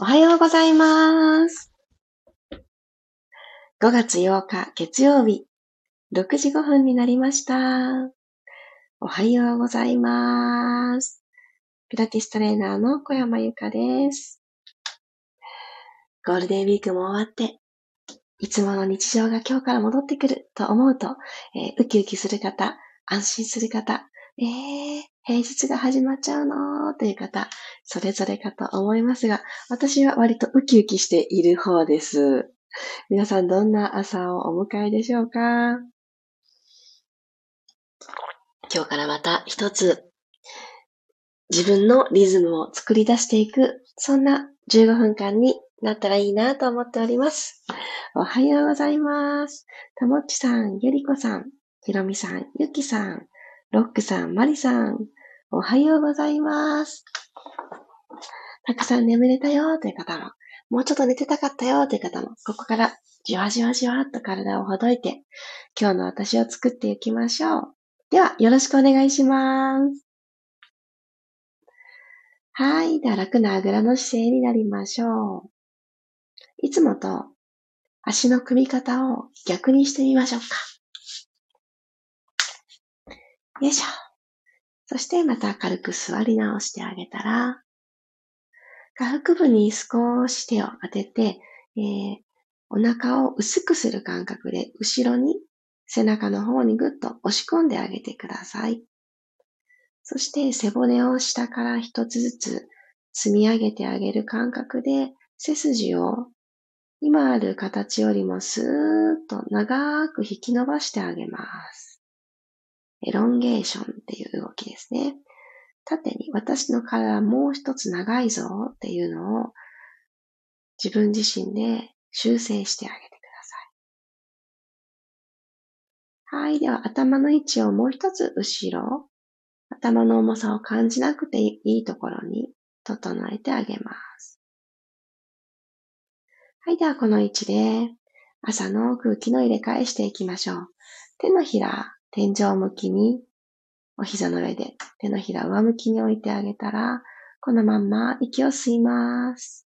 おはようございます。5月8日月曜日、6時5分になりました。おはようございます。ピラティストレーナーの小山由かです。ゴールデンウィークも終わって、いつもの日常が今日から戻ってくると思うと、えーウキウキする方、安心する方、えー、平日が始まっちゃうのという方、それぞれかと思いますが、私は割とウキウキしている方です。皆さんどんな朝をお迎えでしょうか？今日からまた一つ自分のリズムを作り出していく、そんな15分間になったらいいなと思っております。おはようございます。たもっちさん、ゆりこさん、ひろみさん、ゆきさん、ロックさん、まりさん、おはようございます。たくさん眠れたよという方も、もうちょっと寝てたかったよという方も、ここからじわじわじわっと体をほどいて、今日の私を作っていきましょう。では、よろしくお願いします。はい。では、楽なあぐらの姿勢になりましょう。いつもと足の組み方を逆にしてみましょうか。よいしょ。そしてまた軽く座り直してあげたら、下腹部に少し手を当てて、えーお腹を薄くする感覚で後ろに背中の方にぐっと押し込んであげてください。そして背骨を下から一つずつ積み上げてあげる感覚で背筋を今ある形よりもスーッと長く引き伸ばしてあげます。エロンゲーションっていう動きですね。縦に私の体はもう一つ長いぞっていうのを自分自身で修正してあげてください。はい。では頭の位置をもう一つ後ろ。頭の重さを感じなくていいところに整えてあげます。はい。ではこの位置で朝の空気の入れ替えしていきましょう。手のひら、天井向きにお膝の上で手のひら上向きに置いてあげたら、このまんま息を吸います。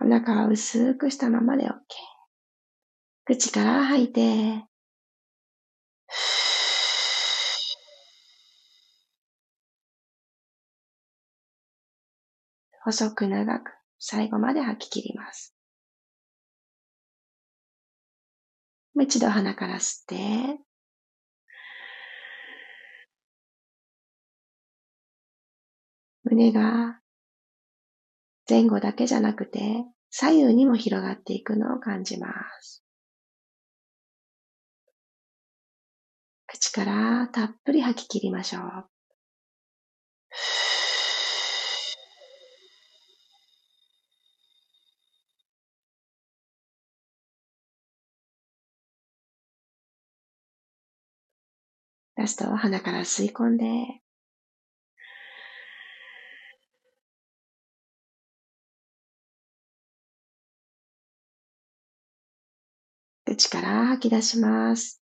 お腹は薄くしたままで OK。口から吐いて、細く長く最後まで吐き切ります。もう一度鼻から吸って、胸が前後だけじゃなくて左右にも広がっていくのを感じます。口からたっぷり吐き切りましょう。ラストは鼻から吸い込んで、口から吐き出します。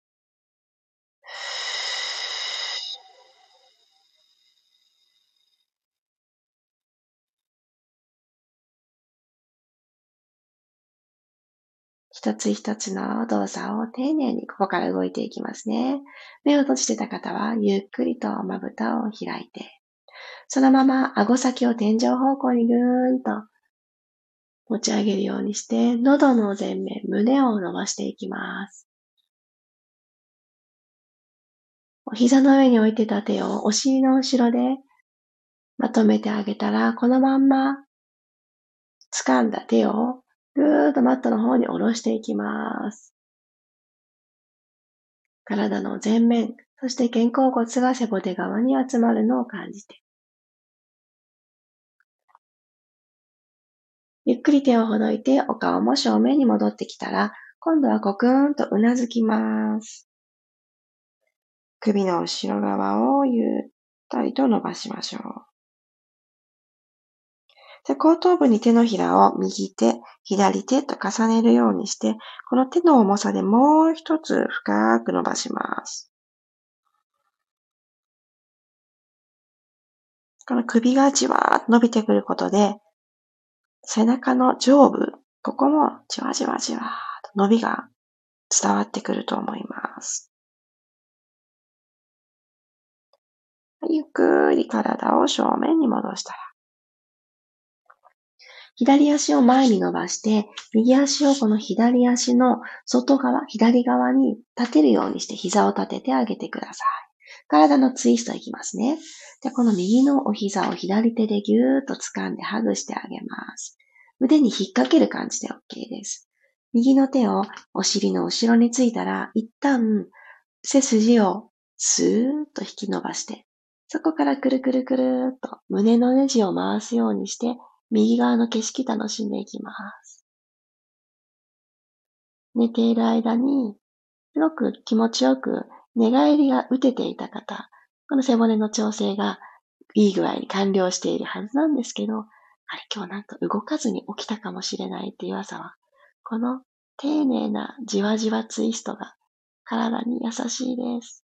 一つ一つの動作を丁寧にここから動いていきますね。目を閉じてた方はゆっくりとまぶたを開いて、そのまま顎先を天井方向にぐーんと持ち上げるようにして、喉の前面、胸を伸ばしていきます。お膝の上に置いてた手をお尻の後ろでまとめてあげたら、このまんま掴んだ手をぐーっとマットの方に下ろしていきます。体の前面、そして肩甲骨が背骨側に集まるのを感じて。ゆっくり手をほどいてお顔も正面に戻ってきたら、今度はコクーンとうなずきます。首の後ろ側をゆったりと伸ばしましょう。で後頭部に手のひらを右手、左手と重ねるようにして、この手の重さでもう一つ深く伸ばします。この首がじわーっと伸びてくることで、背中の上部、ここもじわじわじわーっと伸びが伝わってくると思います。ゆっくり体を正面に戻したら、左足を前に伸ばして、右足をこの左足の外側、左側に立てるようにして膝を立ててあげてください。体のツイストいきますね。で、この右のお膝を左手でぎゅーっと掴んでハグしてあげます。腕に引っ掛ける感じで OK です。右の手をお尻の後ろについたら、一旦背筋をスーッと引き伸ばして、そこからくるくるくるっと胸のネジを回すようにして、右側の景色楽しんでいきます。寝ている間に、すごく気持ちよく寝返りが打てていた方、この背骨の調整がいい具合に完了しているはずなんですけど、あれ今日なんか動かずに起きたかもしれないっていう朝は、この丁寧なじわじわツイストが体に優しいです。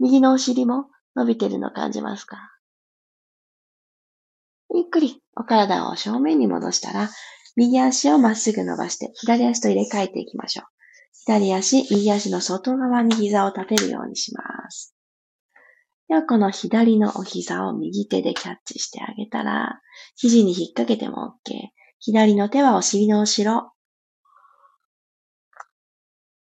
右のお尻も伸びてるの感じますか？ゆっくりお体を正面に戻したら、右足をまっすぐ伸ばして、左足と入れ替えていきましょう。左足、右足の外側に膝を立てるようにします。では、この左のお膝を右手でキャッチしてあげたら、肘に引っ掛けても OK。左の手はお尻の後ろ。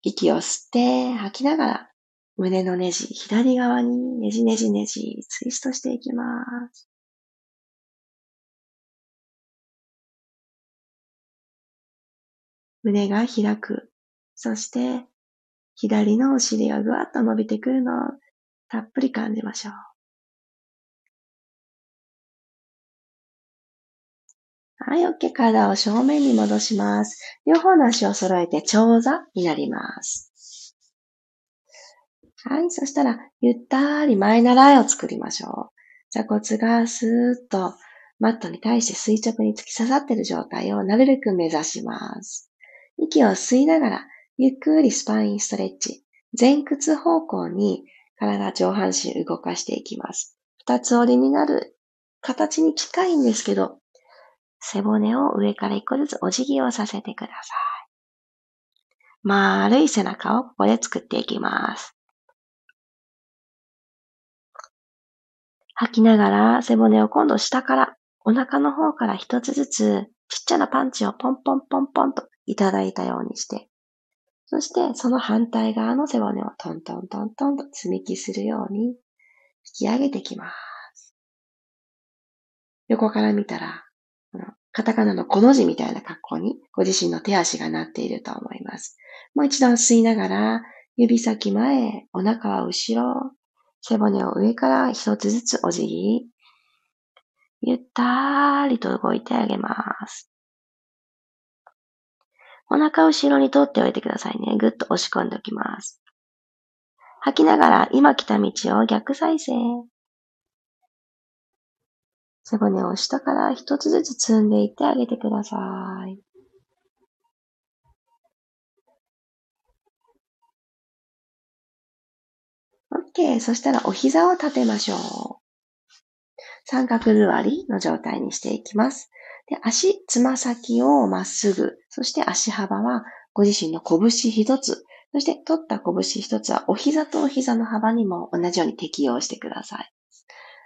息を吸って吐きながら胸のネジ、左側にねじねじねじ、ツイストしていきます。胸が開く。そして、左のお尻がぐわっと伸びてくるのをたっぷり感じましょう。はい、OK。体を正面に戻します。両方の足を揃えて長座になります。はい。そしたら、ゆったり前習いを作りましょう。座骨がスーッとマットに対して垂直に突き刺さっている状態をなるべく目指します。息を吸いながら、ゆっくりスパインストレッチ。前屈方向に体上半身動かしていきます。二つ折りになる形に近いんですけど、背骨を上から一個ずつお辞儀をさせてください。丸い背中をここで作っていきます。吐きながら背骨を今度下からお腹の方から一つずつちっちゃなパンチをポンポンポンポンといただいたようにして、そしてその反対側の背骨をトントントントンと積み木するように引き上げてきます。横から見たら、カタカナのこの字みたいな格好にご自身の手足がなっていると思います。もう一度吸いながら、指先前、お腹は後ろ、背骨を上から一つずつお辞儀。ゆったりと動いてあげます。お腹を後ろに通っておいてくださいね。ぐっと押し込んでおきます。吐きながら今来た道を逆再生。背骨を下から一つずつ積んでいってあげてください。OK。そしたらお膝を立てましょう。三角座りの状態にしていきます。で、足、つま先をまっすぐ。そして足幅はご自身の拳一つ。そして取った拳一つはお膝とお膝の幅にも同じように適用してください。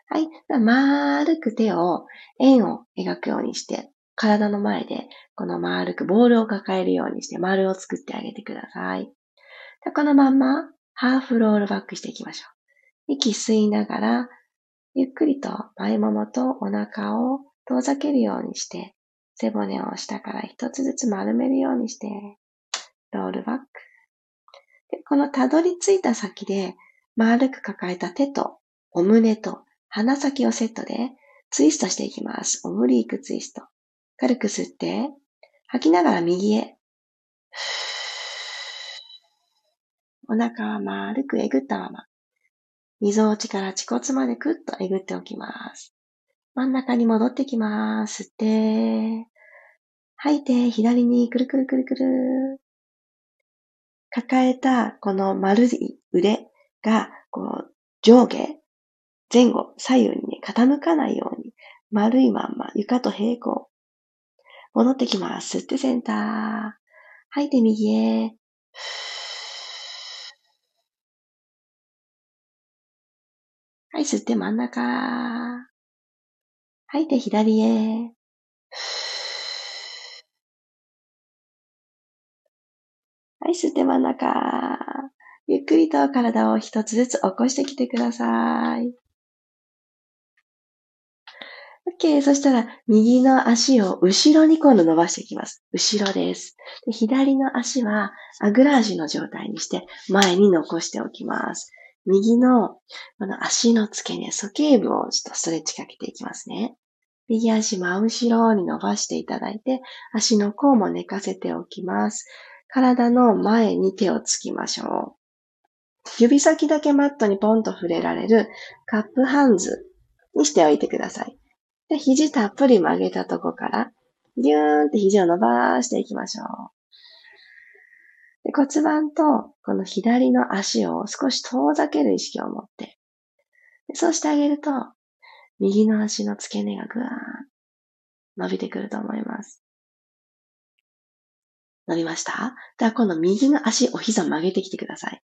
はい。丸く手を円を描くようにして、体の前でこの丸くボールを抱えるようにして丸を作ってあげてください。でこのままハーフロールバックしていきましょう。息吸いながら、ゆっくりと前ももとお腹を遠ざけるようにして、背骨を下から一つずつ丸めるようにして、ロールバック。でこのたどり着いた先で、丸く抱えた手とお胸と鼻先をセットでツイストしていきます。オブリークツイスト。軽く吸って、吐きながら右へ。お腹は丸くえぐったまま。溝落ちから恥骨までくっとえぐっておきます。真ん中に戻ってきます。吸って、吐いて、左にくるくるくるくる。抱えたこの丸い腕が、こう、上下、前後、左右にね、傾かないように、丸いまんま床と平行。戻ってきます。吸ってセンター。吐いて右へ。はい、吸って真ん中。吐いて左へ。はい、吸って真ん中。ゆっくりと体を一つずつ起こしてきてください。OK。そしたら、右の足を後ろに今度伸ばしていきます。後ろです。で左の足は、あぐら足の状態にして、前に残しておきます。右の、この足の付け根、鼠径部をちょっとストレッチかけていきますね。右足真後ろに伸ばしていただいて、足の甲も寝かせておきます。体の前に手をつきましょう。指先だけマットにポンと触れられるカップハンズにしておいてください。で肘たっぷり曲げたとこから、ギューンって肘を伸ばしていきましょう。で骨盤とこの左の足を少し遠ざける意識を持って、そうしてあげると、右の足の付け根がぐわーん伸びてくると思います。伸びました？では今度右の足、お膝曲げてきてください。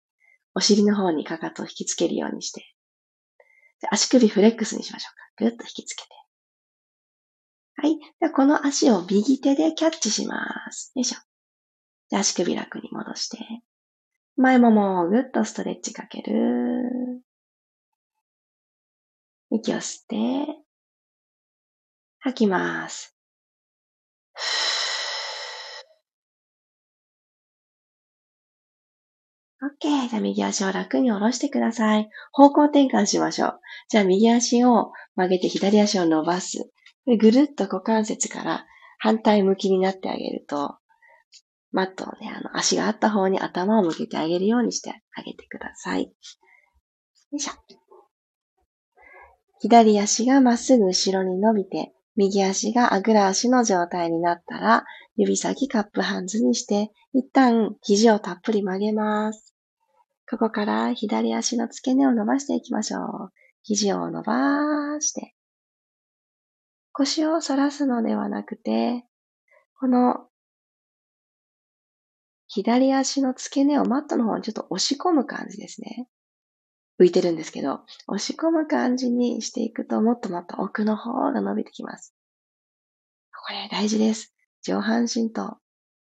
お尻の方にかかとを引きつけるようにして、足首フレックスにしましょうか。ぐっと引きつけて。はい。ではこの足を右手でキャッチします。よいしょ。で足首楽に戻して、前ももをぐっとストレッチかける。息を吸って、吐きます。OK。じゃあ右足を楽に下ろしてください。方向転換しましょう。じゃあ右足を曲げて左足を伸ばす。ぐるっと股関節から反対向きになってあげると、マットをね、あの足があった方に頭を向けてあげるようにしてあげてください。よいしょ。左足がまっすぐ後ろに伸びて、右足があぐら足の状態になったら、指先カップハンズにして、一旦肘をたっぷり曲げます。ここから左足の付け根を伸ばしていきましょう。肘を伸ばして、腰を反らすのではなくて、この左足の付け根をマットの方にちょっと押し込む感じですね。浮いてるんですけど、押し込む感じにしていくともっともっと奥の方が伸びてきます。これ大事です。上半身と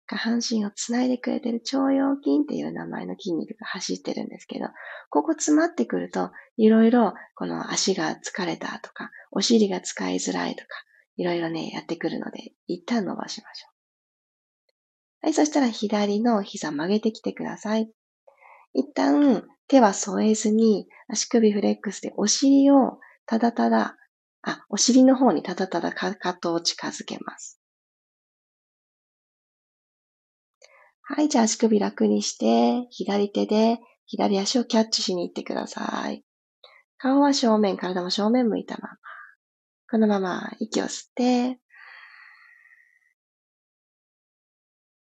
下半身をつないでくれてる腸腰筋っていう名前の筋肉が走ってるんですけど、ここ詰まってくると、いろいろこの足が疲れたとか、お尻が使いづらいとか、いろいろね、やってくるので、一旦伸ばしましょう。はい、そしたら左の膝曲げてきてください。一旦手は添えずに足首フレックスでお尻をただただ、あ、お尻の方にただただかかとを近づけます。はい、じゃあ足首楽にして、左手で左足をキャッチしに行ってください。顔は正面、体も正面向いたまま。このまま息を吸って、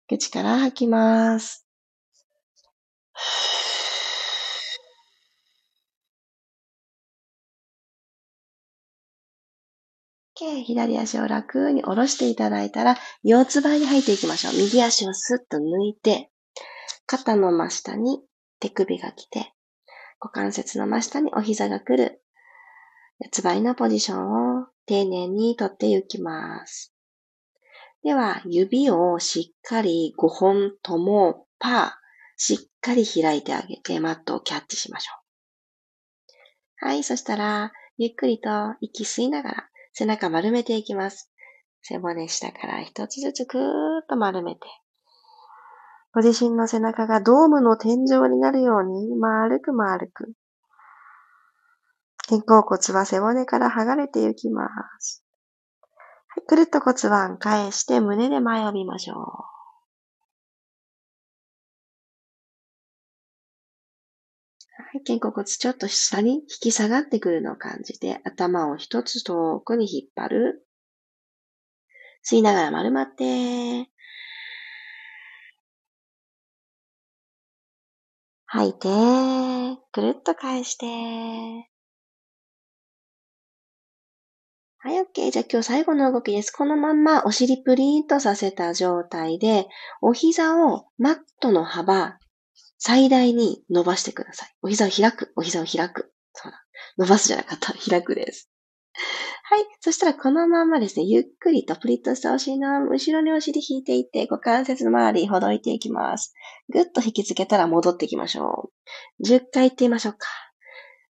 口から吐きます。左足を楽に下ろしていただいたら、四つ倍に吐いていきましょう。右足をスッと抜いて、肩の真下に手首が来て、股関節の真下にお膝が来る。四つ倍のポジションを丁寧にとっていきます。では、指をしっかり5本ともパー、しっかり開いてあげてマットをキャッチしましょう。はい、そしたら、ゆっくりと息吸いながら、背中丸めていきます。背骨下から一つずつくーっと丸めて、ご自身の背中がドームの天井になるように丸く丸く。肩甲骨は背骨から剥がれていきます。はい、くるっと骨盤返して胸で前を見ましょう。肩甲骨ちょっと下に引き下がってくるのを感じて、頭を一つ遠くに引っ張る。吸いながら丸まって、吐いて、くるっと返して、はい、OK。じゃあ今日最後の動きです。このまんまお尻プリンとさせた状態で、お膝をマットの幅最大に伸ばしてください。お膝を開く。お膝を開く。そうだ。伸ばすじゃなかった。開くです。はい。そしたらこのままですね、ゆっくりとプリッとしたお尻の後ろにお尻引いていって、股関節の周りほどいていきます。ぐっと引きつけたら戻っていきましょう。10回行ってみましょうか。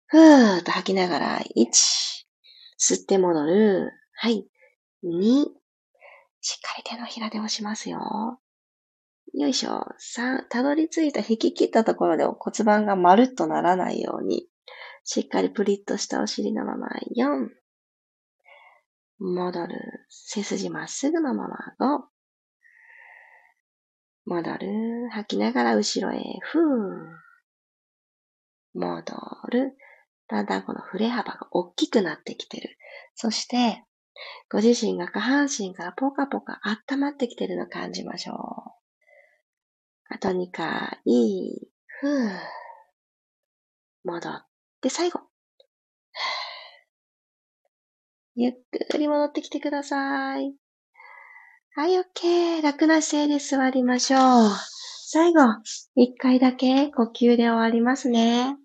ふーっと吐きながら、1、吸って戻る。はい。2、しっかり手のひらで押しますよ。よいしょ。3、たどり着いた引き切ったところで骨盤がまるっとならないように、しっかりプリッとしたお尻のまま4、戻る。背筋まっすぐのまま5、戻る。吐きながら後ろへ、ふー。戻る。だんだんこの振れ幅が大きくなってきてる。そして、ご自身が下半身からポカポカ温まってきてるのを感じましょう。あと2回、ふぅ。戻って、最後。ゆっくり戻ってきてください。はい、OK。楽な姿勢で座りましょう。最後、一回だけ呼吸で終わりますね。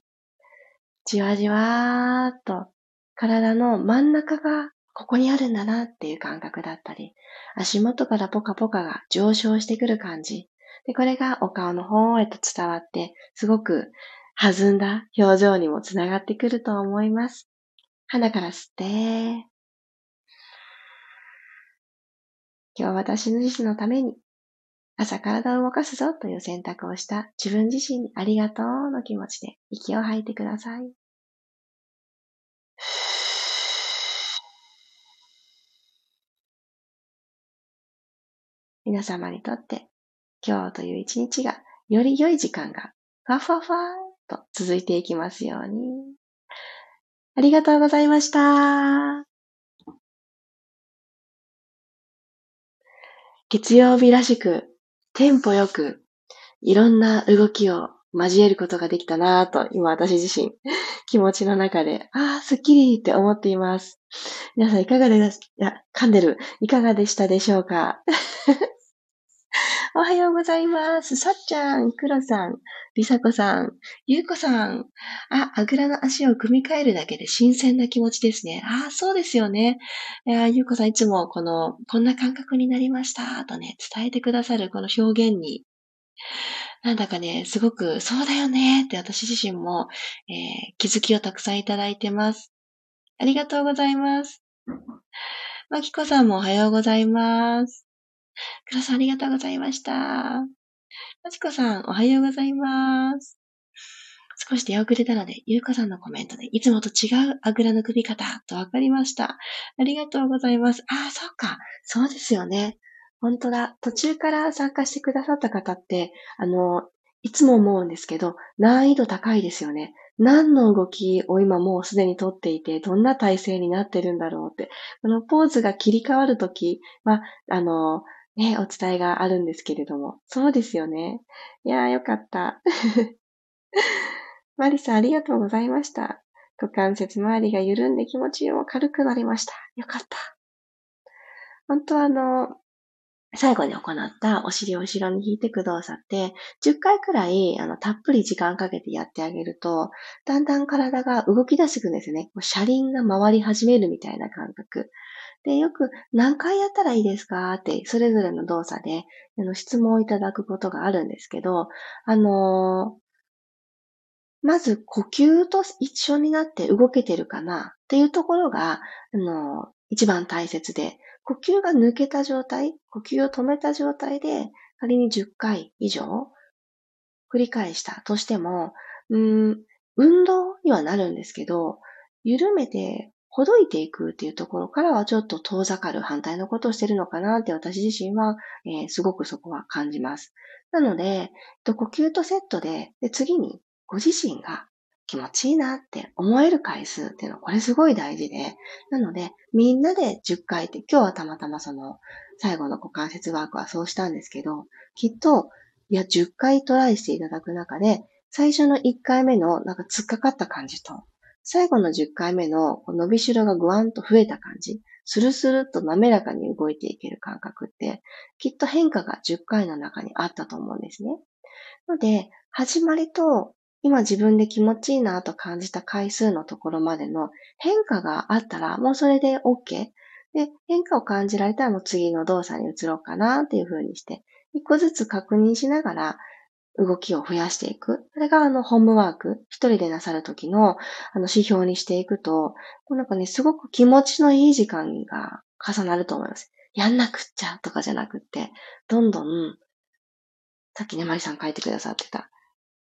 じわじわーっと体の真ん中がここにあるんだなっていう感覚だったり、足元からポカポカが上昇してくる感じ。で、これがお顔の方へと伝わって、すごく弾んだ表情にもつながってくると思います。鼻から吸って、今日は私自身のために朝体を動かすぞという選択をした自分自身にありがとうの気持ちで息を吐いてください。皆様にとって今日という一日がより良い時間がふわふわふわーと続いていきますように。ありがとうございました。月曜日らしくテンポよく、いろんな動きを交えることができたなぁと、今私自身、気持ちの中で、ああ、すっきりって思っています。皆さんいかがで、いや、噛んでる。いかがでしたでしょうか？おはようございます。さっちゃん、くろさん、りさこさん、ゆうこさん。あ、あぐらの足を組み替えるだけで新鮮な気持ちですね。あ、そうですよね。いやゆうこさんいつもこの、こんな感覚になりましたとね、伝えてくださるこの表現に、なんだかね、すごく、そうだよねって私自身も、えー、気づきをたくさんいただいてます。ありがとうございます。まきこさんもおはようございます。くださんありがとうございました。まちこさん、おはようございます。少し出遅れたので、ゆうかさんのコメントで、いつもと違うあぐらの首方とわかりました。ありがとうございます。ああ、そうか。そうですよね。本当だ。途中から参加してくださった方って、あの、いつも思うんですけど、難易度高いですよね。何の動きを今もうすでにとっていて、どんな体勢になってるんだろうって。このポーズが切り替わるときは、あの、ね、お伝えがあるんですけれども。そうですよね。いやー、よかった。マリさん、ありがとうございました。股関節周りが緩んで気持ちも軽くなりました。よかった。本当はあの、最後に行ったお尻を後ろに引いていく動作って、10回くらい、あの、たっぷり時間かけてやってあげると、だんだん体が動き出してくんですよね。車輪が回り始めるみたいな感覚。で、よく何回やったらいいですか？って、それぞれの動作で、あの、質問をいただくことがあるんですけど、あのー、まず呼吸と一緒になって動けてるかな？っていうところが、あのー、一番大切で、呼吸が抜けた状態、呼吸を止めた状態で、仮に10回以上繰り返したとしても、うん、運動にはなるんですけど、緩めてほどいていくっていうところからはちょっと遠ざかる反対のことをしてるのかなって私自身は、えー、すごくそこは感じます。なので、呼吸とセットでで次にご自身が気持ちいいなって思える回数っていうのはこれすごい大事で、なのでみんなで10回って今日はたまたまその最後の股関節ワークはそうしたんですけど、きっといや10回トライしていただく中で最初の1回目のなんか突っかかった感じと最後の10回目の伸びしろがぐわんと増えた感じ。スルスルっと滑らかに動いていける感覚って、きっと変化が10回の中にあったと思うんですね。ので、始まりと今自分で気持ちいいなと感じた回数のところまでの変化があったら、もうそれで OK。で、変化を感じられたらもう次の動作に移ろうかなっていう風にして、一個ずつ確認しながら動きを増やしていく。それがあの、ホームワーク、一人でなさる時の、あの、指標にしていくと、なんかね、すごく気持ちのいい時間が重なると思います。やんなくっちゃとかじゃなくって、どんどん、さっきね、マリさん書いてくださってた、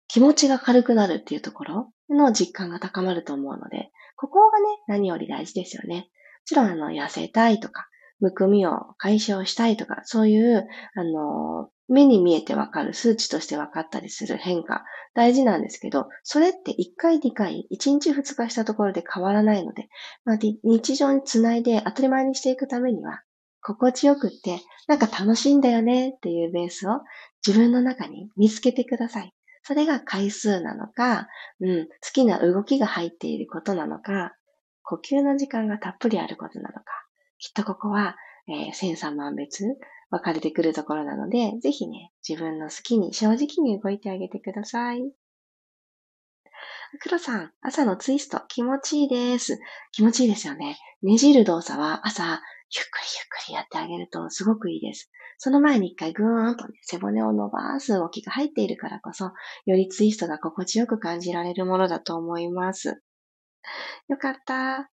気持ちが軽くなるっていうところの実感が高まると思うので、ここがね、何より大事ですよね。もちろん、あの、痩せたいとか、むくみを解消したいとか、そういう、あの、目に見えてわかる、数値として分かったりする変化、大事なんですけど、それって1回2回、1日2日したところで変わらないので、まあ、日常につないで当たり前にしていくためには、心地よくって、なんか楽しいんだよねっていうベースを自分の中に見つけてください。それが回数なのか、うん、好きな動きが入っていることなのか、呼吸の時間がたっぷりあることなのか、きっとここは、えー、千差万別分かれてくるところなので、ぜひね、自分の好きに正直に動いてあげてください。黒さん、朝のツイスト気持ちいいです。気持ちいいですよね。ねじる動作は朝、ゆっくりゆっくりやってあげるとすごくいいです。その前に一回ぐーんとね、背骨を伸ばす動きが入っているからこそ、よりツイストが心地よく感じられるものだと思います。よかった。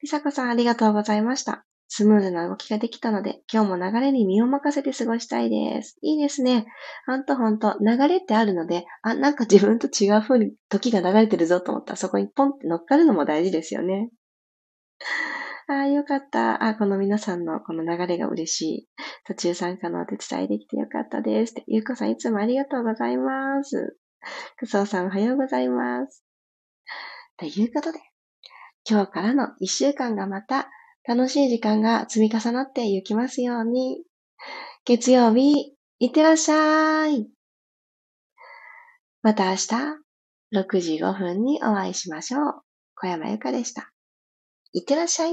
りさこさんありがとうございました。スムーズな動きができたので、今日も流れに身を任せて過ごしたいです。いいですね。ほんとほんと、流れってあるので、あ、なんか自分と違う風に時が流れてるぞと思ったら、そこにポンって乗っかるのも大事ですよね。ああ、よかった。あ、この皆さんのこの流れが嬉しい。途中参加のお手伝いできてよかったです。ゆうこさんいつもありがとうございます。くそうさんおはようございます。ということで、今日からの一週間がまた楽しい時間が積み重なっていきますように。月曜日、いってらっしゃい。また明日、6時5分にお会いしましょう。小山由かでした。いってらっしゃい。